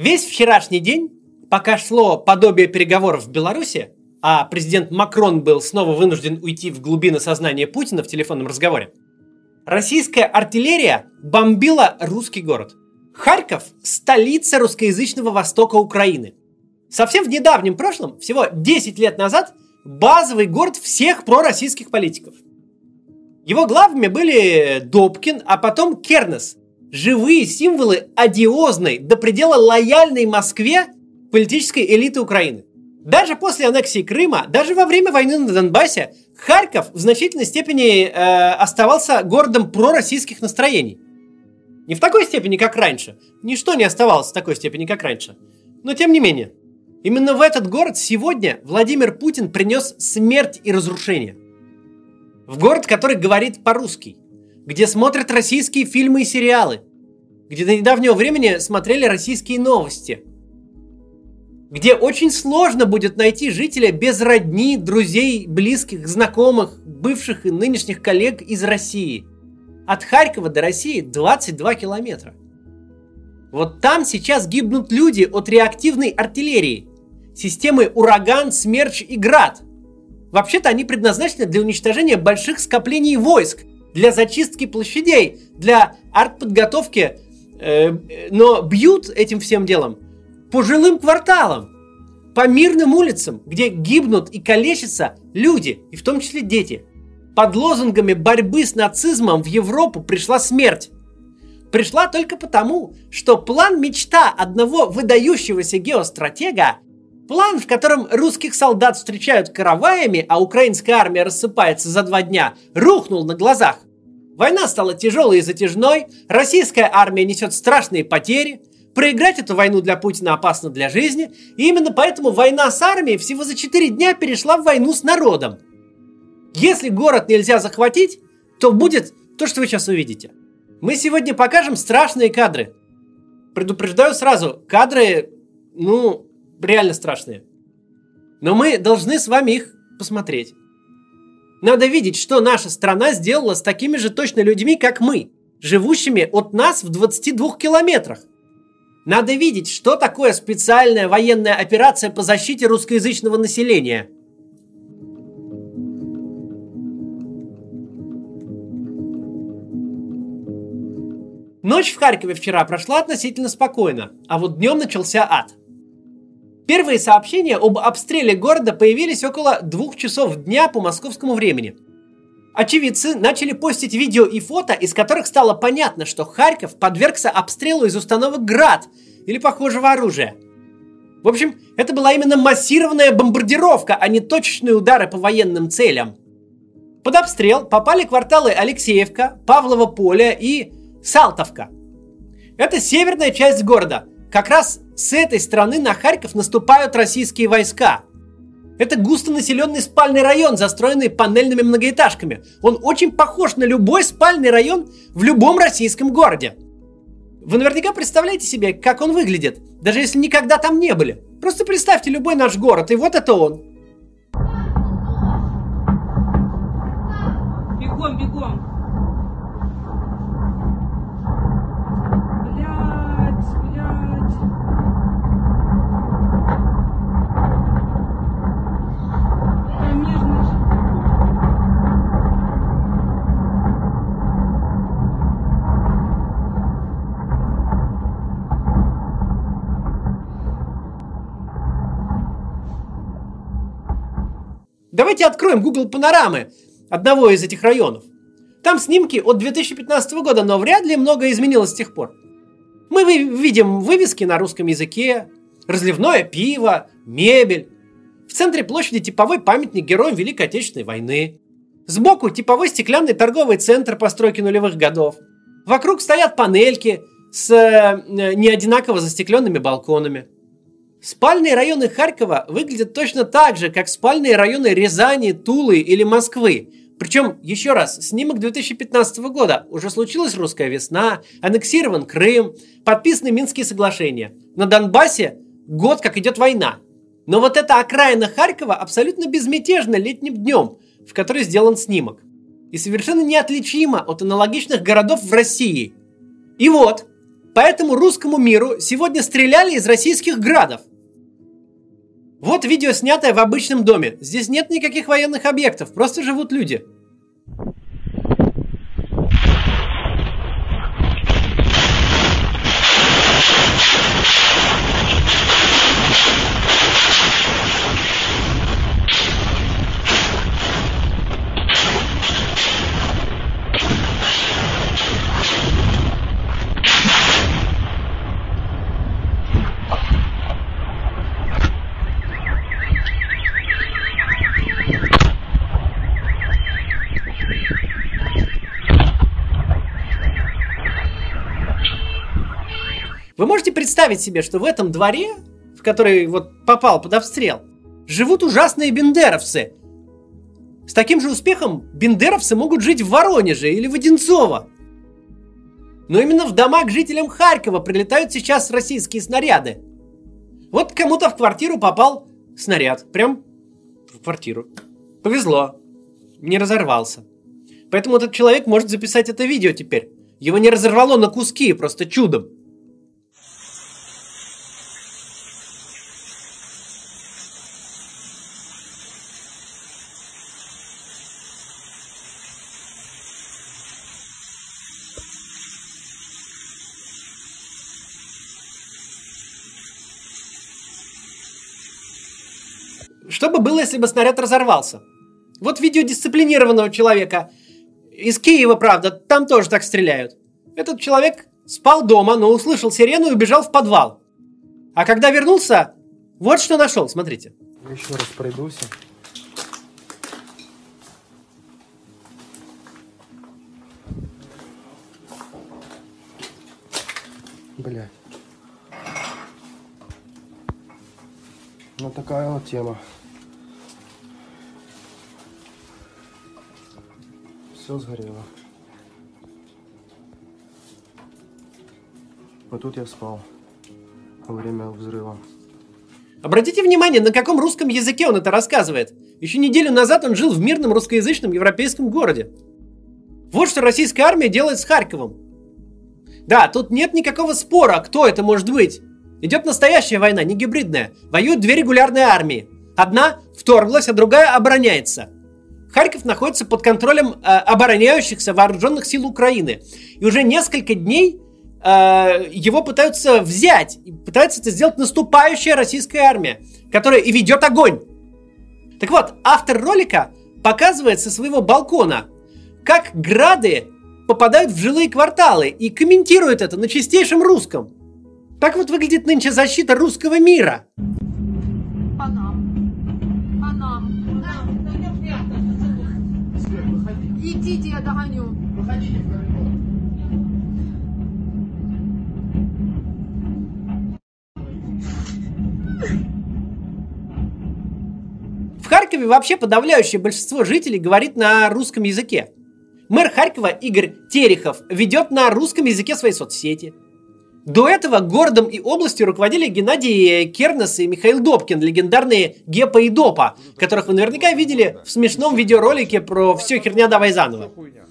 Весь вчерашний день, пока шло подобие переговоров в Беларуси, а президент Макрон был снова вынужден уйти в глубины сознания Путина в телефонном разговоре, российская артиллерия бомбила русский город. Харьков – столица русскоязычного востока Украины. Совсем в недавнем прошлом, всего 10 лет назад, базовый город всех пророссийских политиков. Его главами были Добкин, а потом Кернес. Живые символы одиозной, до предела лояльной Москве политической элиты Украины. Даже после аннексии Крыма, даже во время войны на Донбассе, Харьков в значительной степени э, оставался городом пророссийских настроений. Не в такой степени, как раньше. Ничто не оставалось в такой степени, как раньше. Но тем не менее. Именно в этот город сегодня Владимир Путин принес смерть и разрушение. В город, который говорит по-русски, где смотрят российские фильмы и сериалы, где до недавнего времени смотрели российские новости, где очень сложно будет найти жителя без родни, друзей, близких, знакомых, бывших и нынешних коллег из России. От Харькова до России 22 километра. Вот там сейчас гибнут люди от реактивной артиллерии, системы «Ураган», «Смерч» и «Град». Вообще-то они предназначены для уничтожения больших скоплений войск, для зачистки площадей, для артподготовки, э, но бьют этим всем делом по жилым кварталам, по мирным улицам, где гибнут и калечатся люди, и в том числе дети. Под лозунгами борьбы с нацизмом в Европу пришла смерть. Пришла только потому, что план мечта одного выдающегося геостратега План, в котором русских солдат встречают караваями, а украинская армия рассыпается за два дня, рухнул на глазах. Война стала тяжелой и затяжной, российская армия несет страшные потери, проиграть эту войну для Путина опасно для жизни, и именно поэтому война с армией всего за 4 дня перешла в войну с народом. Если город нельзя захватить, то будет то, что вы сейчас увидите. Мы сегодня покажем страшные кадры. Предупреждаю сразу, кадры, ну, реально страшные. Но мы должны с вами их посмотреть. Надо видеть, что наша страна сделала с такими же точно людьми, как мы, живущими от нас в 22 километрах. Надо видеть, что такое специальная военная операция по защите русскоязычного населения. Ночь в Харькове вчера прошла относительно спокойно, а вот днем начался ад. Первые сообщения об обстреле города появились около двух часов дня по московскому времени. Очевидцы начали постить видео и фото, из которых стало понятно, что Харьков подвергся обстрелу из установок «Град» или похожего оружия. В общем, это была именно массированная бомбардировка, а не точечные удары по военным целям. Под обстрел попали кварталы Алексеевка, Павлово поле и Салтовка. Это северная часть города, как раз с этой стороны на Харьков наступают российские войска. Это густонаселенный спальный район, застроенный панельными многоэтажками. Он очень похож на любой спальный район в любом российском городе. Вы наверняка представляете себе, как он выглядит, даже если никогда там не были. Просто представьте любой наш город, и вот это он. Бегом, бегом. Давайте откроем Google панорамы одного из этих районов. Там снимки от 2015 года, но вряд ли многое изменилось с тех пор. Мы видим вывески на русском языке, разливное пиво, мебель. В центре площади типовой памятник героям Великой Отечественной войны. Сбоку типовой стеклянный торговый центр постройки нулевых годов. Вокруг стоят панельки с э, неодинаково застекленными балконами. Спальные районы Харькова выглядят точно так же, как спальные районы Рязани, Тулы или Москвы. Причем, еще раз, снимок 2015 года. Уже случилась русская весна, аннексирован Крым, подписаны Минские соглашения. На Донбассе год, как идет война. Но вот эта окраина Харькова абсолютно безмятежна летним днем, в который сделан снимок. И совершенно неотличима от аналогичных городов в России. И вот, по этому русскому миру сегодня стреляли из российских градов. Вот видео, снятое в обычном доме. Здесь нет никаких военных объектов, просто живут люди. Вы можете представить себе, что в этом дворе, в который вот попал под обстрел, живут ужасные бендеровцы. С таким же успехом бендеровцы могут жить в Воронеже или в Одинцово. Но именно в дома к жителям Харькова прилетают сейчас российские снаряды. Вот кому-то в квартиру попал снаряд. Прям в квартиру. Повезло. Не разорвался. Поэтому этот человек может записать это видео теперь. Его не разорвало на куски, просто чудом. Что бы было, если бы снаряд разорвался? Вот видео дисциплинированного человека. Из Киева, правда, там тоже так стреляют. Этот человек спал дома, но услышал сирену и убежал в подвал. А когда вернулся, вот что нашел, смотрите. Еще раз пройдусь. Блять. Ну такая вот тема. Все сгорело. Вот тут я спал во время взрыва. Обратите внимание, на каком русском языке он это рассказывает. Еще неделю назад он жил в мирном русскоязычном европейском городе. Вот что российская армия делает с Харьковом. Да, тут нет никакого спора, кто это может быть. Идет настоящая война, не гибридная. Воюют две регулярные армии. Одна вторглась, а другая обороняется. Харьков находится под контролем э, обороняющихся вооруженных сил Украины. И уже несколько дней э, его пытаются взять. И пытается это сделать наступающая российская армия, которая и ведет огонь. Так вот, автор ролика показывает со своего балкона, как грады попадают в жилые кварталы и комментирует это на чистейшем русском. Так вот выглядит нынче защита русского мира. Идите, я догоню. В Харькове вообще подавляющее большинство жителей говорит на русском языке. Мэр Харькова Игорь Терехов ведет на русском языке свои соцсети. До этого городом и областью руководили Геннадий Кернес и Михаил Добкин, легендарные Гепа и Допа, которых вы наверняка видели в смешном видеоролике про «Все херня давай заново».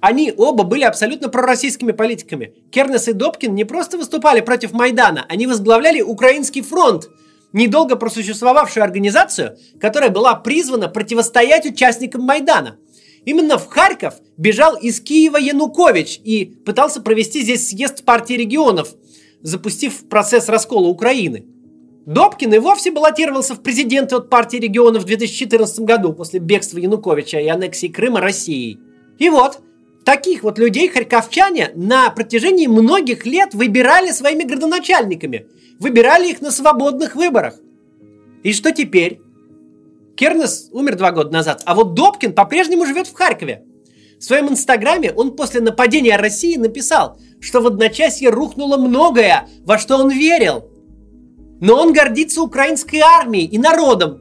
Они оба были абсолютно пророссийскими политиками. Кернес и Добкин не просто выступали против Майдана, они возглавляли Украинский фронт, недолго просуществовавшую организацию, которая была призвана противостоять участникам Майдана. Именно в Харьков бежал из Киева Янукович и пытался провести здесь съезд партии регионов, запустив процесс раскола Украины. Добкин и вовсе баллотировался в президенты от партии регионов в 2014 году после бегства Януковича и аннексии Крыма Россией. И вот, таких вот людей харьковчане на протяжении многих лет выбирали своими градоначальниками. Выбирали их на свободных выборах. И что теперь? Кернес умер два года назад, а вот Добкин по-прежнему живет в Харькове. В своем инстаграме он после нападения России написал, что в одночасье рухнуло многое, во что он верил. Но он гордится украинской армией и народом.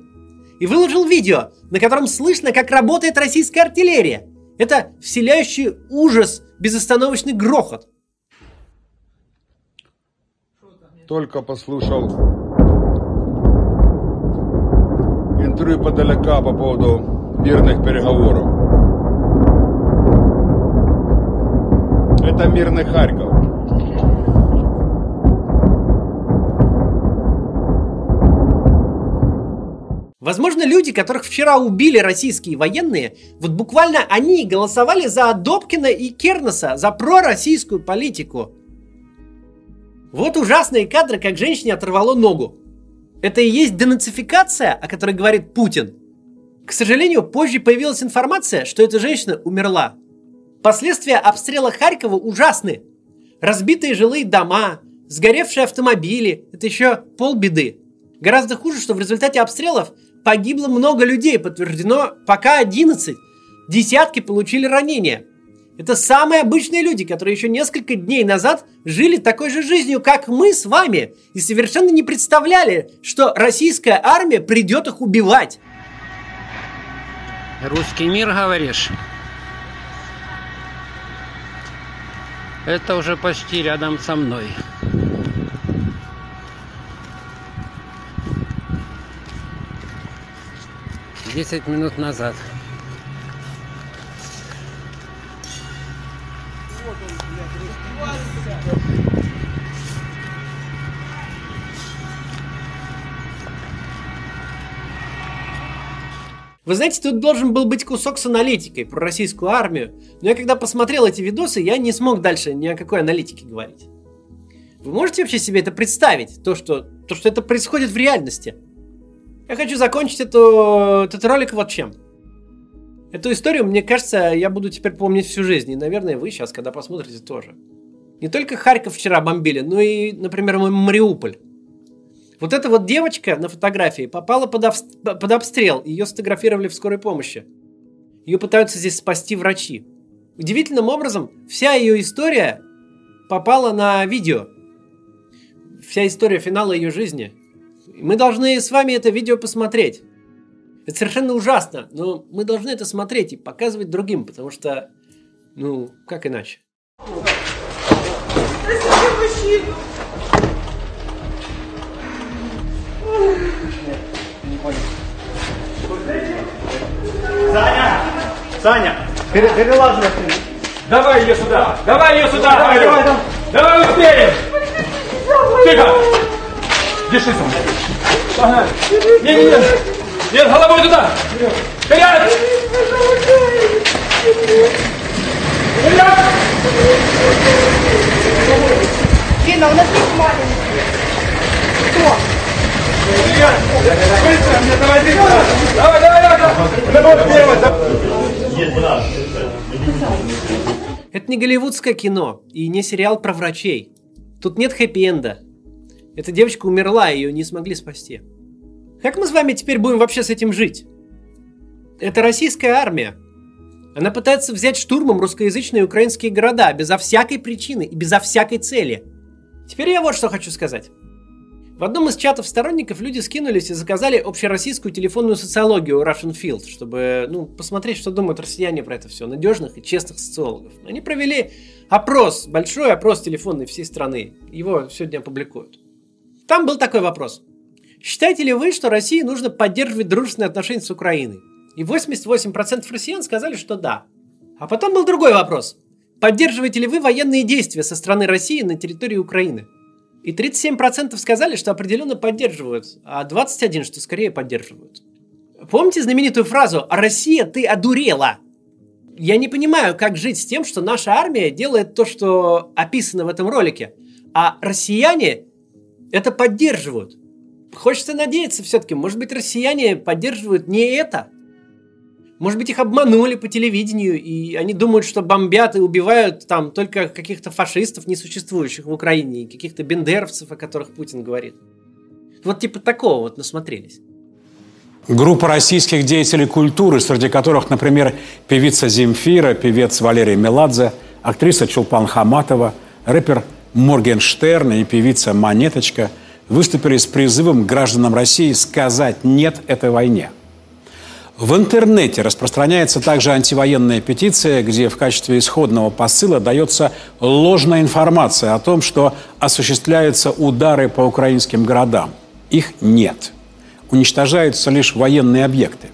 И выложил видео, на котором слышно, как работает российская артиллерия. Это вселяющий ужас безостановочный грохот. Только послушал интервью подалека по поводу мирных переговоров. Это мирный Харьков. Возможно, люди, которых вчера убили российские военные, вот буквально они голосовали за Добкина и Кернеса, за пророссийскую политику. Вот ужасные кадры, как женщине оторвало ногу. Это и есть денацификация, о которой говорит Путин. К сожалению, позже появилась информация, что эта женщина умерла. Последствия обстрела Харькова ужасны. Разбитые жилые дома, сгоревшие автомобили – это еще полбеды. Гораздо хуже, что в результате обстрелов погибло много людей, подтверждено пока 11. Десятки получили ранения. Это самые обычные люди, которые еще несколько дней назад жили такой же жизнью, как мы с вами, и совершенно не представляли, что российская армия придет их убивать. Русский мир, говоришь? Это уже почти рядом со мной. Десять минут назад. Вы знаете, тут должен был быть кусок с аналитикой про российскую армию, но я когда посмотрел эти видосы, я не смог дальше ни о какой аналитике говорить. Вы можете вообще себе это представить, то, что, то, что это происходит в реальности? Я хочу закончить эту, этот ролик вот чем. Эту историю, мне кажется, я буду теперь помнить всю жизнь. И, наверное, вы сейчас, когда посмотрите, тоже. Не только Харьков вчера бомбили, но и, например, Мариуполь. Вот эта вот девочка на фотографии попала под, об... под обстрел. Ее сфотографировали в скорой помощи. Ее пытаются здесь спасти врачи. Удивительным образом, вся ее история попала на видео. Вся история финала ее жизни. Мы должны с вами это видео посмотреть. Это совершенно ужасно, но мы должны это смотреть и показывать другим, потому что, ну, как иначе? мужчину. Саня! Саня! Пере перелазь Давай ее сюда! Давай ее сюда! Давай, давай, давай! Давай успеем! Тихо! Держи, Саня! Погнали! Не, не, не! Нет, головой туда! Вперед! Вперед! Лена, у нас есть маленькие. Кто? Давай, давай, давай! Это не голливудское кино и не сериал про врачей. Тут нет хэппи-энда. Эта девочка умерла, ее не смогли спасти. Как мы с вами теперь будем вообще с этим жить? Это российская армия. Она пытается взять штурмом русскоязычные украинские города безо всякой причины и безо всякой цели. Теперь я вот что хочу сказать. В одном из чатов сторонников люди скинулись и заказали общероссийскую телефонную социологию Russian Field, чтобы ну, посмотреть, что думают россияне про это все, надежных и честных социологов. Они провели опрос, большой опрос телефонный всей страны. Его сегодня опубликуют. Там был такой вопрос. Считаете ли вы, что России нужно поддерживать дружественные отношения с Украиной? И 88% россиян сказали, что да. А потом был другой вопрос. Поддерживаете ли вы военные действия со стороны России на территории Украины? И 37% сказали, что определенно поддерживают, а 21% что скорее поддерживают. Помните знаменитую фразу «А Россия, ты одурела?» Я не понимаю, как жить с тем, что наша армия делает то, что описано в этом ролике, а россияне это поддерживают. Хочется надеяться все-таки, может быть, россияне поддерживают не это – может быть, их обманули по телевидению, и они думают, что бомбят и убивают там только каких-то фашистов, несуществующих в Украине, и каких-то бендеровцев, о которых Путин говорит. Вот типа такого вот насмотрелись. Группа российских деятелей культуры, среди которых, например, певица Земфира, певец Валерий Меладзе, актриса Чулпан Хаматова, рэпер Моргенштерн и певица Монеточка, выступили с призывом гражданам России сказать «нет» этой войне – в интернете распространяется также антивоенная петиция, где в качестве исходного посыла дается ложная информация о том, что осуществляются удары по украинским городам. Их нет. Уничтожаются лишь военные объекты.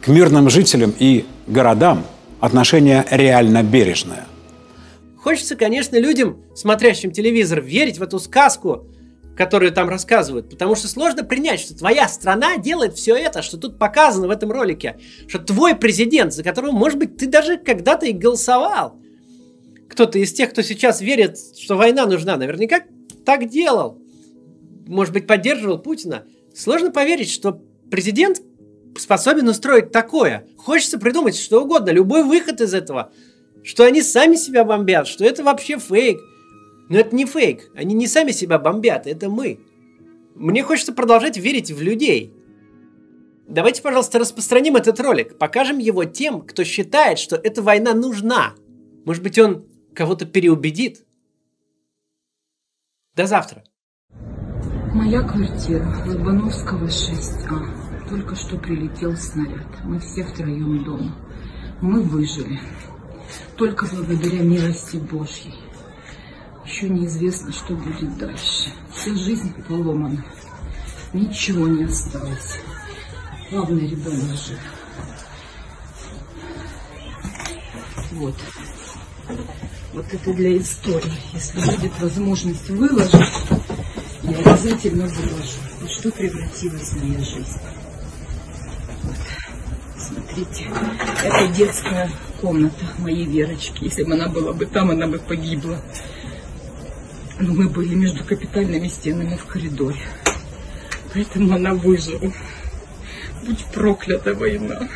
К мирным жителям и городам отношение реально бережное. Хочется, конечно, людям, смотрящим телевизор, верить в эту сказку, которые там рассказывают. Потому что сложно принять, что твоя страна делает все это, что тут показано в этом ролике. Что твой президент, за которого, может быть, ты даже когда-то и голосовал. Кто-то из тех, кто сейчас верит, что война нужна, наверняка так делал. Может быть, поддерживал Путина. Сложно поверить, что президент способен устроить такое. Хочется придумать что угодно, любой выход из этого. Что они сами себя бомбят, что это вообще фейк. Но это не фейк. Они не сами себя бомбят, это мы. Мне хочется продолжать верить в людей. Давайте, пожалуйста, распространим этот ролик. Покажем его тем, кто считает, что эта война нужна. Может быть, он кого-то переубедит. До завтра. Моя квартира, Лобановского 6А. Только что прилетел снаряд. Мы все втроем дома. Мы выжили. Только благодаря милости Божьей. Еще неизвестно, что будет дальше. Вся жизнь поломана. Ничего не осталось. Главное, ребенок жив. Вот. Вот это для истории. Если будет возможность выложить, я обязательно выложу. И что превратилась моя жизнь. Вот. Смотрите. Это детская комната моей Верочки. Если бы она была бы там, она бы погибла. Но мы были между капитальными стенами в коридоре. Поэтому она выжила. Будь проклята война.